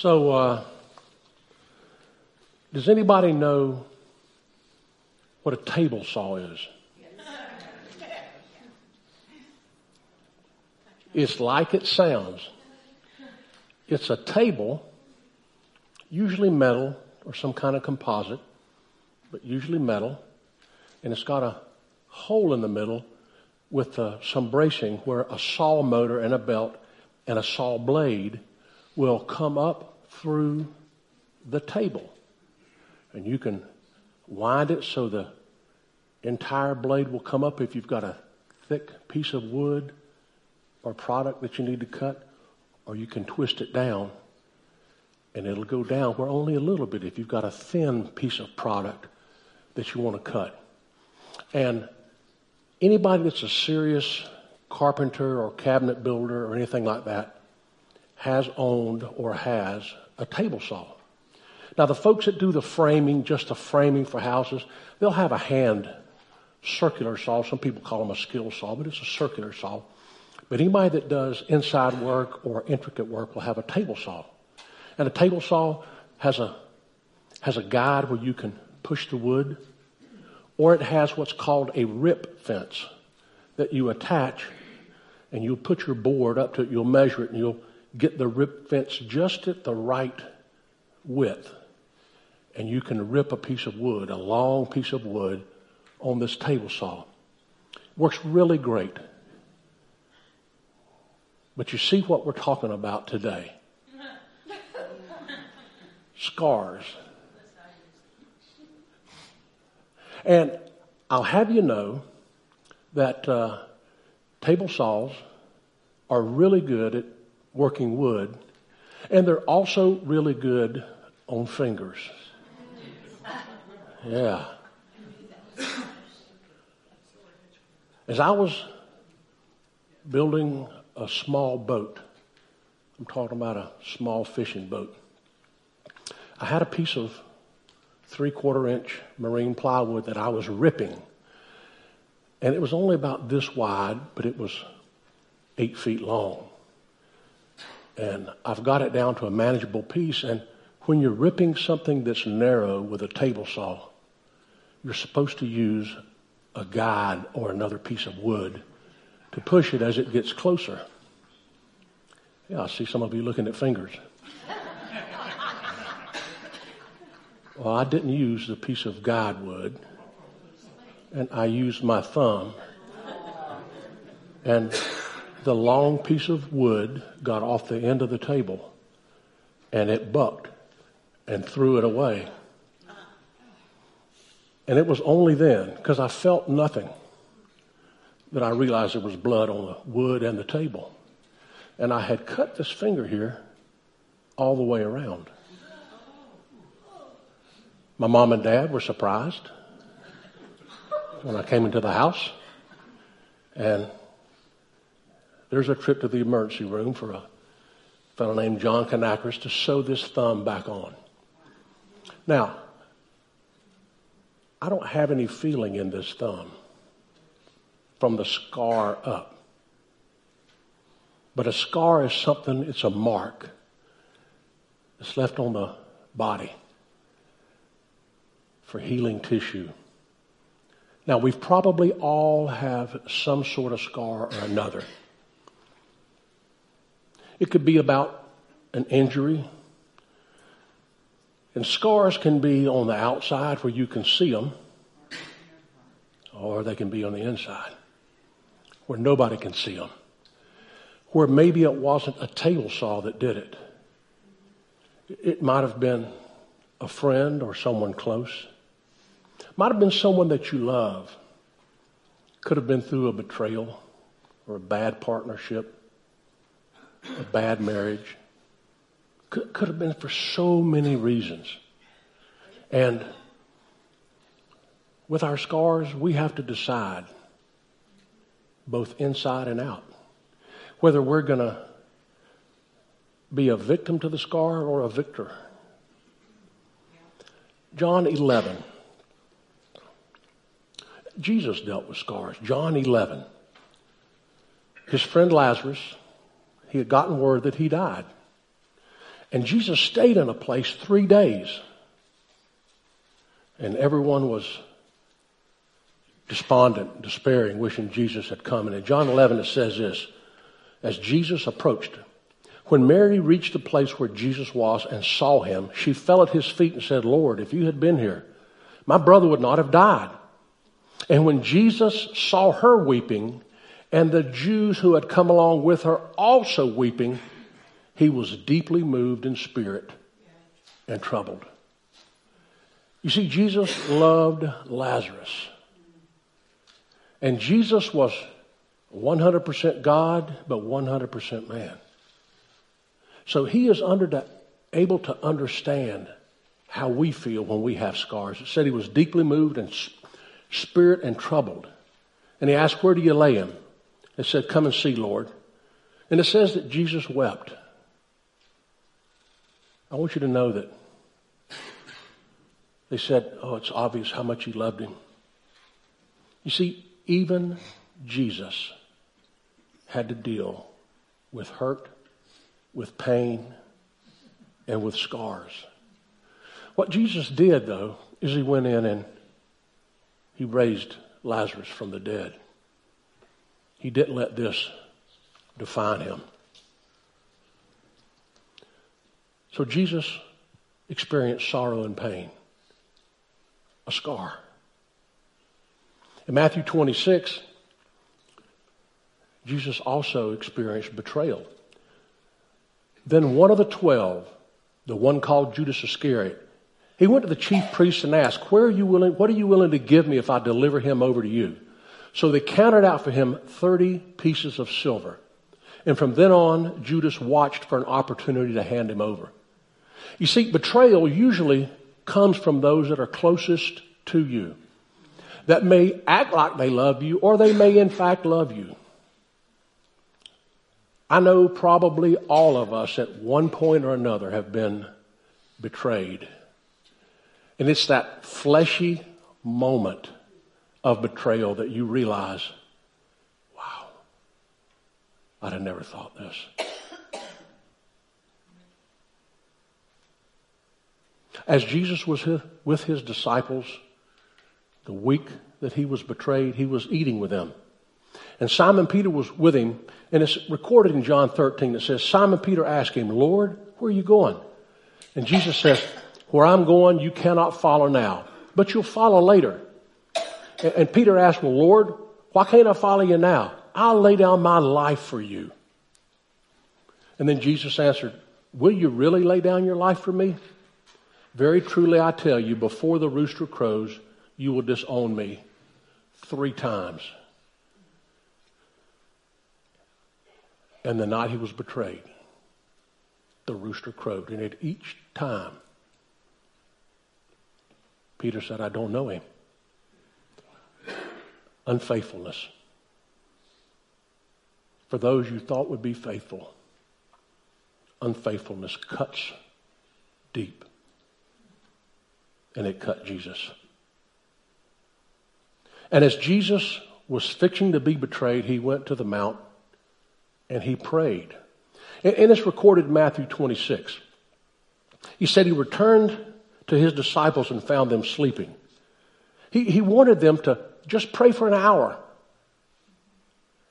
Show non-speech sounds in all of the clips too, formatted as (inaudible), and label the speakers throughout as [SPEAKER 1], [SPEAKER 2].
[SPEAKER 1] So, uh, does anybody know what a table saw is? It's like it sounds. It's a table, usually metal or some kind of composite, but usually metal, and it's got a hole in the middle with uh, some bracing where a saw motor and a belt and a saw blade will come up through the table. And you can wind it so the entire blade will come up if you've got a thick piece of wood or product that you need to cut, or you can twist it down and it'll go down where only a little bit if you've got a thin piece of product that you want to cut. And anybody that's a serious carpenter or cabinet builder or anything like that has owned or has a table saw. Now, the folks that do the framing, just the framing for houses, they'll have a hand circular saw. Some people call them a skill saw, but it's a circular saw. But anybody that does inside work or intricate work will have a table saw. And a table saw has a, has a guide where you can push the wood, or it has what's called a rip fence that you attach and you'll put your board up to it, you'll measure it, and you'll get the rip fence just at the right width. And you can rip a piece of wood, a long piece of wood, on this table saw. Works really great. But you see what we're talking about today scars. And I'll have you know that uh, table saws are really good at working wood, and they're also really good on fingers. Yeah. As I was building a small boat, I'm talking about a small fishing boat, I had a piece of three quarter inch marine plywood that I was ripping. And it was only about this wide, but it was eight feet long and I've got it down to a manageable piece. And when you're ripping something that's narrow with a table saw, you're supposed to use a guide or another piece of wood to push it as it gets closer. Yeah, I see some of you looking at fingers. well, I didn't use the piece of guide wood, and I used my thumb. And the long piece of wood got off the end of the table and it bucked and threw it away. And it was only then, because I felt nothing, that I realized there was blood on the wood and the table. And I had cut this finger here all the way around. My mom and dad were surprised when I came into the house. And there's a trip to the emergency room for a fellow named John Canakris to sew this thumb back on. Now, I don't have any feeling in this thumb from the scar up. But a scar is something, it's a mark. It's left on the body for healing tissue. Now, we've probably all have some sort of scar or another. It could be about an injury. And scars can be on the outside where you can see them, or they can be on the inside where nobody can see them. Where maybe it wasn't a table saw that did it. It might have been a friend or someone close. Might have been someone that you love. Could have been through a betrayal or a bad partnership a bad marriage. Could, could have been for so many reasons. And with our scars, we have to decide, both inside and out, whether we're going to be a victim to the scar or a victor. John 11. Jesus dealt with scars. John 11. His friend Lazarus he had gotten word that he died. And Jesus stayed in a place three days. And everyone was despondent, despairing, wishing Jesus had come. And in John 11, it says this As Jesus approached, when Mary reached the place where Jesus was and saw him, she fell at his feet and said, Lord, if you had been here, my brother would not have died. And when Jesus saw her weeping, and the Jews who had come along with her also weeping, he was deeply moved in spirit and troubled. You see, Jesus loved Lazarus. And Jesus was 100% God, but 100% man. So he is under able to understand how we feel when we have scars. It said he was deeply moved in spirit and troubled. And he asked, Where do you lay him? It said, Come and see, Lord. And it says that Jesus wept. I want you to know that they said, Oh, it's obvious how much he loved him. You see, even Jesus had to deal with hurt, with pain, and with scars. What Jesus did, though, is he went in and he raised Lazarus from the dead. He didn't let this define him. So Jesus experienced sorrow and pain, a scar. In Matthew 26, Jesus also experienced betrayal. Then one of the twelve, the one called Judas Iscariot, he went to the chief priests and asked, Where are you willing, what are you willing to give me if I deliver him over to you? So they counted out for him 30 pieces of silver. And from then on, Judas watched for an opportunity to hand him over. You see, betrayal usually comes from those that are closest to you that may act like they love you or they may in fact love you. I know probably all of us at one point or another have been betrayed. And it's that fleshy moment of betrayal that you realize, wow, I'd have never thought this. As Jesus was with his disciples, the week that he was betrayed, he was eating with them. And Simon Peter was with him, and it's recorded in John 13 that says, Simon Peter asked him, Lord, where are you going? And Jesus says, Where I'm going, you cannot follow now, but you'll follow later. And Peter asked, Well, Lord, why can't I follow you now? I'll lay down my life for you. And then Jesus answered, Will you really lay down your life for me? Very truly I tell you, before the rooster crows, you will disown me three times. And the night he was betrayed, the rooster crowed. And at each time, Peter said, I don't know him. Unfaithfulness. For those you thought would be faithful, unfaithfulness cuts deep. And it cut Jesus. And as Jesus was fixing to be betrayed, he went to the mount and he prayed. And it's recorded in Matthew 26. He said he returned to his disciples and found them sleeping. He, he wanted them to just pray for an hour.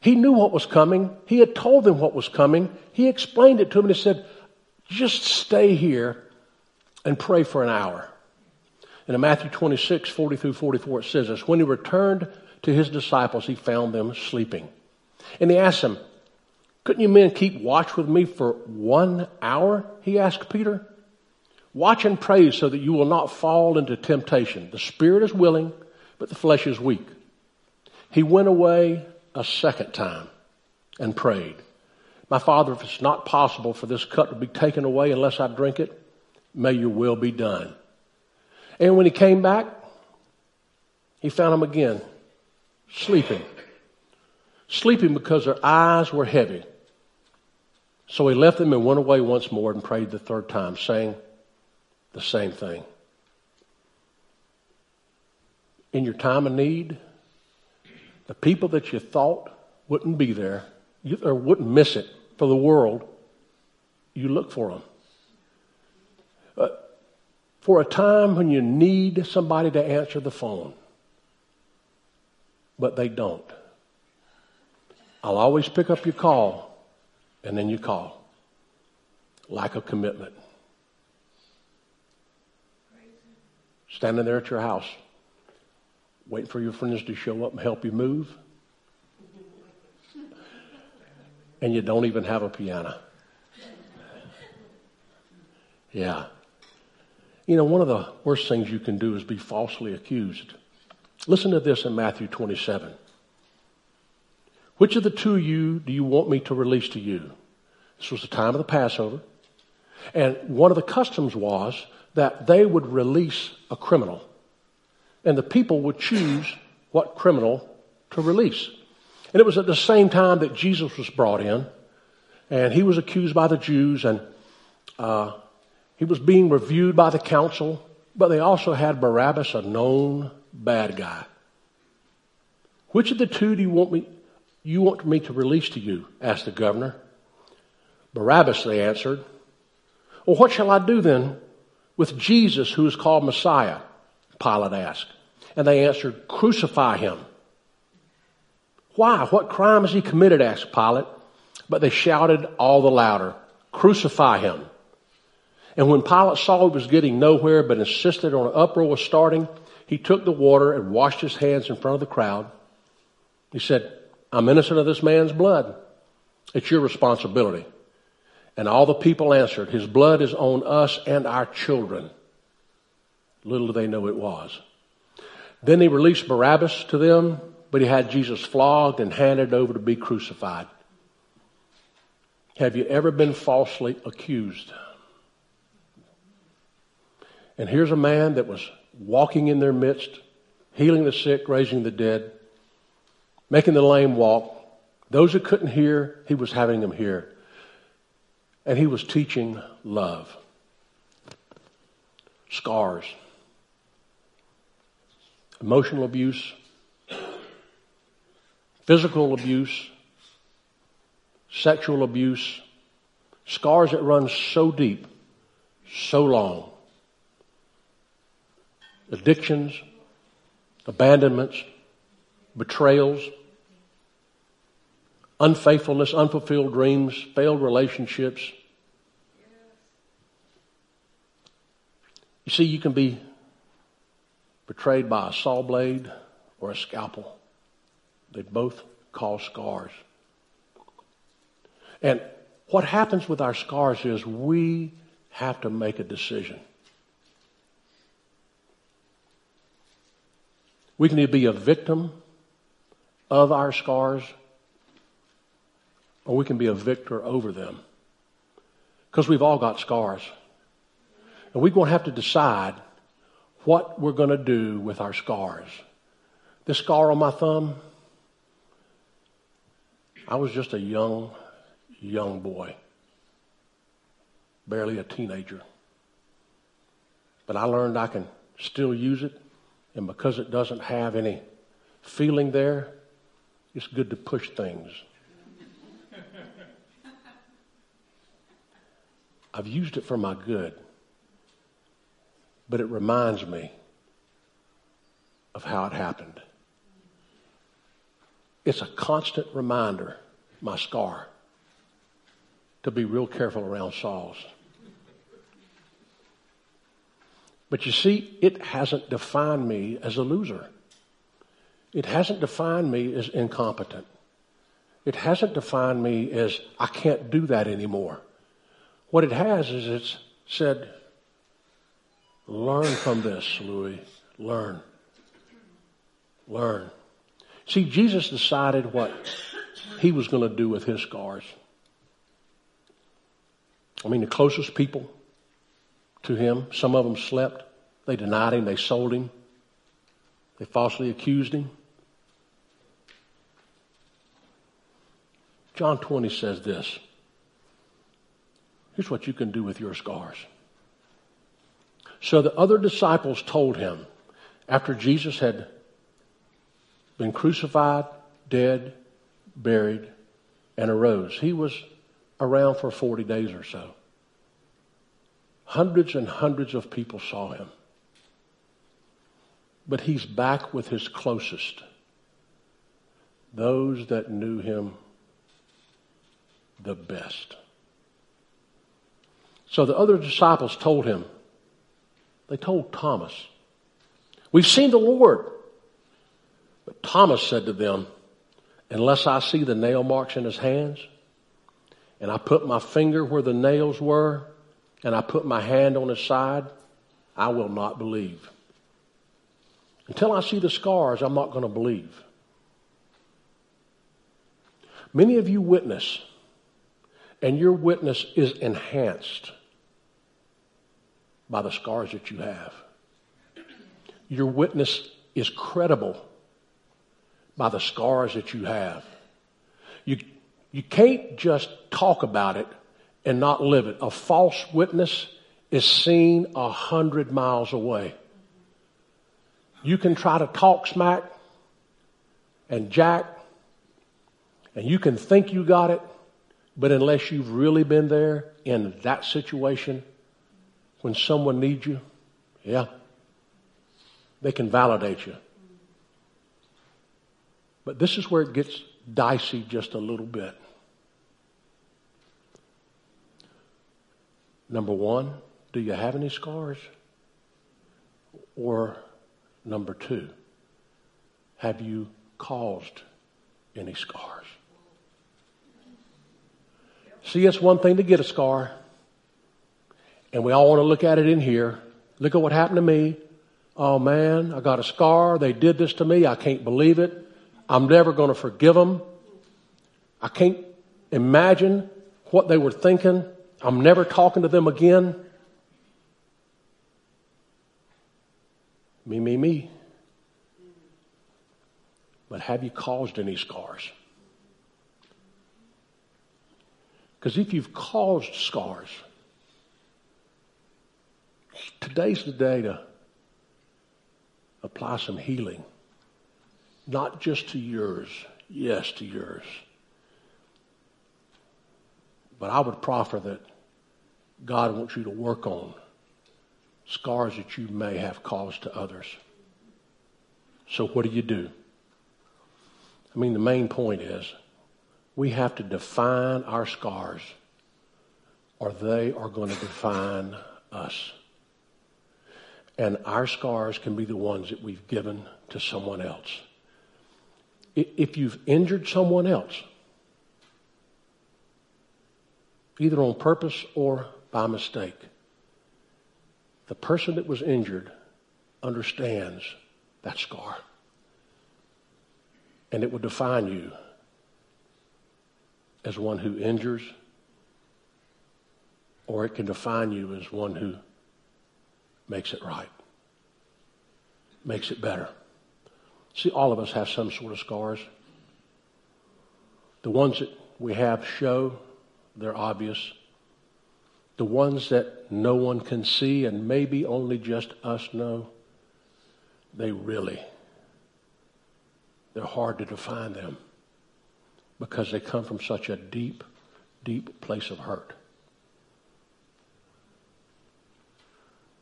[SPEAKER 1] He knew what was coming. He had told them what was coming. He explained it to them and he said, just stay here and pray for an hour. And in Matthew 26, 40 through 44, it says this When he returned to his disciples, he found them sleeping. And he asked them, Couldn't you men keep watch with me for one hour? He asked Peter. Watch and pray so that you will not fall into temptation. The spirit is willing, but the flesh is weak. He went away a second time and prayed. My father, if it's not possible for this cup to be taken away unless I drink it, may your will be done. And when he came back, he found them again, sleeping. Sleeping because their eyes were heavy. So he left them and went away once more and prayed the third time, saying the same thing. In your time of need, the people that you thought wouldn't be there, you, or wouldn't miss it for the world, you look for them. uh, for a time when you need somebody to answer the phone, but they don't. I'll always pick up your call, and then you call. Lack of commitment. Standing there at your house, waiting for your friends to show up and help you move. And you don't even have a piano. Yeah. You know, one of the worst things you can do is be falsely accused. Listen to this in Matthew 27. Which of the two you do you want me to release to you? This was the time of the Passover. And one of the customs was that they would release a criminal. And the people would choose what criminal to release. And it was at the same time that Jesus was brought in. And he was accused by the Jews. And uh, he was being reviewed by the council. But they also had Barabbas, a known bad guy. Which of the two do you want me you want me to release to you? asked the governor. Barabbas, they answered. Well, what shall I do then with Jesus, who is called Messiah? Pilate asked. And they answered, Crucify him. Why? What crime has he committed? asked Pilate. But they shouted all the louder, Crucify him. And when Pilate saw he was getting nowhere but insisted on an uproar starting, he took the water and washed his hands in front of the crowd. He said, I'm innocent of this man's blood. It's your responsibility. And all the people answered, His blood is on us and our children. Little do they know it was. Then he released Barabbas to them, but he had Jesus flogged and handed over to be crucified. Have you ever been falsely accused? And here's a man that was walking in their midst, healing the sick, raising the dead making the lame walk. Those who couldn't hear, he was having them hear. And he was teaching love. Scars. Emotional abuse. Physical abuse. Sexual abuse. Scars that run so deep, so long. Addictions. Abandonments. Betrayals unfaithfulness, unfulfilled dreams, failed relationships. You see, you can be betrayed by a saw blade or a scalpel. They both cause scars. And what happens with our scars is we have to make a decision. We can either be a victim of our scars or we can be a victor over them. Because we've all got scars. And we're going to have to decide what we're going to do with our scars. This scar on my thumb, I was just a young, young boy, barely a teenager. But I learned I can still use it, and because it doesn't have any feeling there, it's good to push things. (laughs) I've used it for my good. But it reminds me of how it happened. It's a constant reminder, my scar, to be real careful around saws. But you see, it hasn't defined me as a loser. It hasn't defined me as incompetent. It hasn't defined me as I can't do that anymore. What it has is it's said, learn from this, Louis. Learn. Learn. See, Jesus decided what he was going to do with his scars. I mean, the closest people to him, some of them slept. They denied him. They sold him. They falsely accused him. John 20 says this. Here's what you can do with your scars. So the other disciples told him after Jesus had been crucified, dead, buried, and arose. He was around for 40 days or so. Hundreds and hundreds of people saw him. But he's back with his closest, those that knew him the best. So the other disciples told him, they told Thomas, We've seen the Lord. But Thomas said to them, Unless I see the nail marks in his hands, and I put my finger where the nails were, and I put my hand on his side, I will not believe. Until I see the scars, I'm not going to believe. Many of you witness, and your witness is enhanced by the scars that you have. Your witness is credible by the scars that you have. You, you can't just talk about it and not live it. A false witness is seen a hundred miles away. You can try to talk smack and jack, and you can think you got it, but unless you've really been there in that situation when someone needs you, yeah, they can validate you. But this is where it gets dicey just a little bit. Number one, do you have any scars? Or number two, have you caused any scars? See, it's one thing to get a scar, and we all want to look at it in here. Look at what happened to me. Oh man, I got a scar. They did this to me. I can't believe it. I'm never going to forgive them. I can't imagine what they were thinking. I'm never talking to them again. Me, me, me. But have you caused any scars? Because if you've caused scars, today's the day to apply some healing. Not just to yours, yes, to yours. But I would proffer that God wants you to work on scars that you may have caused to others. So, what do you do? I mean, the main point is we have to define our scars, or they are going to define us. And our scars can be the ones that we've given to someone else if you've injured someone else, either on purpose or by mistake, the person that was injured understands that scar. And it will define you as one who injures, or it can define you as one who makes it right, makes it better. See, all of us have some sort of scars. The ones that we have show, they're obvious. The ones that no one can see and maybe only just us know, they really, they're hard to define them because they come from such a deep, deep place of hurt.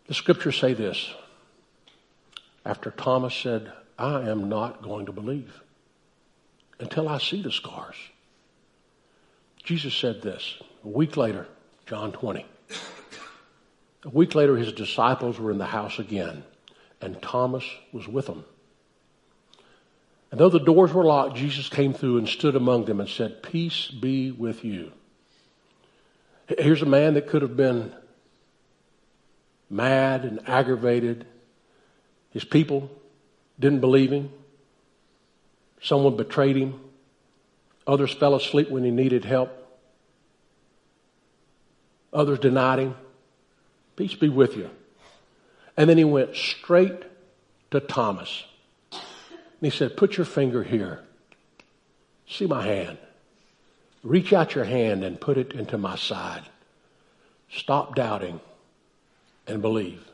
[SPEAKER 1] The scriptures say this. After Thomas said, I am not going to believe until I see the scars. Jesus said this a week later, John 20. A week later, his disciples were in the house again, and Thomas was with them. And though the doors were locked, Jesus came through and stood among them and said, Peace be with you. Here's a man that could have been mad and aggravated. His people didn't believe him. Someone betrayed him. Others fell asleep when he needed help. Others denied him. Peace be with you. And then he went straight to Thomas. And he said, Put your finger here. See my hand. Reach out your hand and put it into my side. Stop doubting and believe.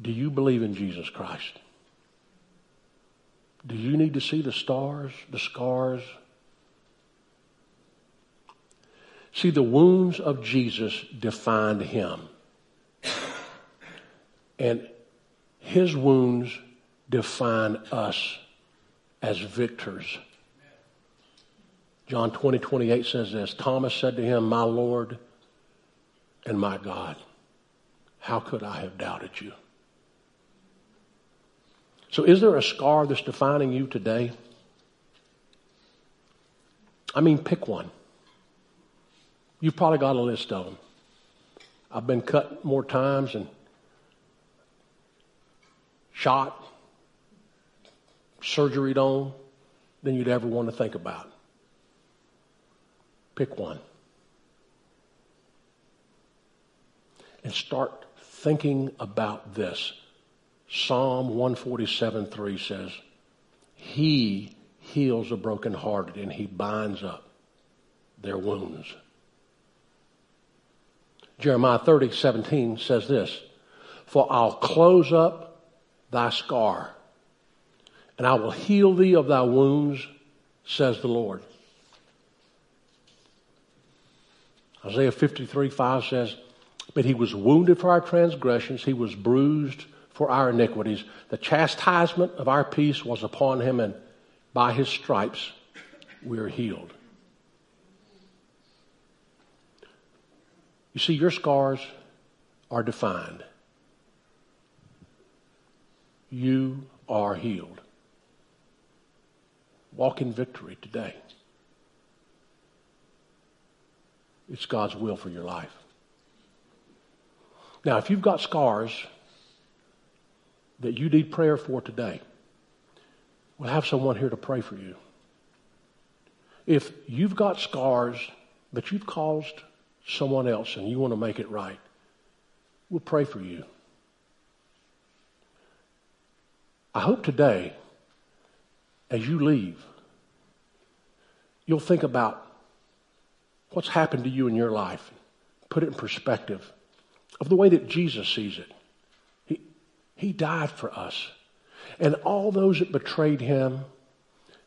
[SPEAKER 1] Do you believe in Jesus Christ? Do you need to see the stars, the scars? See, the wounds of Jesus defined him. And his wounds define us as victors. John 20, 28 says this Thomas said to him, My Lord and my God, how could I have doubted you? So, is there a scar that's defining you today? I mean, pick one. You've probably got a list of them. I've been cut more times and shot, surgery on than you'd ever want to think about. Pick one. And start thinking about this. Psalm 147 3 says, He heals the brokenhearted and He binds up their wounds. Jeremiah 30 17 says this, For I'll close up thy scar, and I will heal thee of thy wounds, says the Lord. Isaiah 53 5 says, But he was wounded for our transgressions, he was bruised for our iniquities. The chastisement of our peace was upon him, and by his stripes we are healed. You see, your scars are defined. You are healed. Walk in victory today. It's God's will for your life. Now, if you've got scars that you need prayer for today, we'll have someone here to pray for you. If you've got scars that you've caused someone else and you want to make it right, we'll pray for you. I hope today, as you leave, you'll think about what's happened to you in your life, put it in perspective of the way that Jesus sees it. He, he died for us. And all those that betrayed him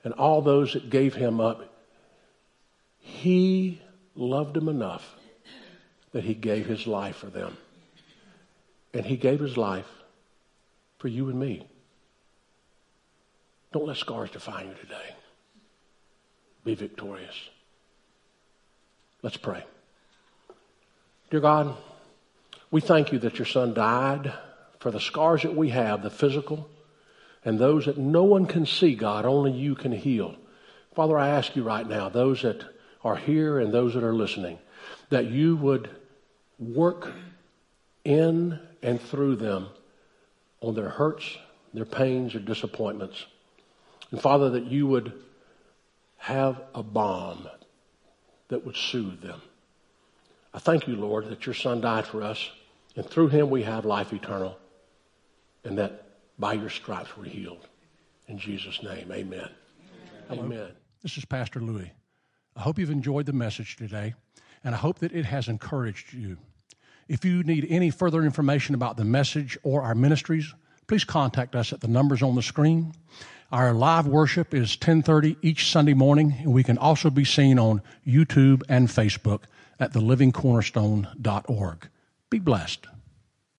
[SPEAKER 1] and all those that gave him up, he loved them enough that he gave his life for them. And he gave his life for you and me. Don't let scars define you today. Be victorious. Let's pray. Dear God, we thank you that your son died for the scars that we have, the physical, and those that no one can see, God, only you can heal. Father, I ask you right now, those that are here and those that are listening, that you would work in and through them on their hurts, their pains, their disappointments. And Father, that you would have a balm that would soothe them. I thank you, Lord, that your Son died for us, and through him we have life eternal, and that by your stripes we're healed. In Jesus' name, amen.
[SPEAKER 2] Hello. Amen. This is Pastor Louis. I hope you've enjoyed the message today, and I hope that it has encouraged you. If you need any further information about the message or our ministries, please contact us at the numbers on the screen. Our live worship is 10:30 each Sunday morning, and we can also be seen on YouTube and Facebook at thelivingcornerstone.org. Be blessed.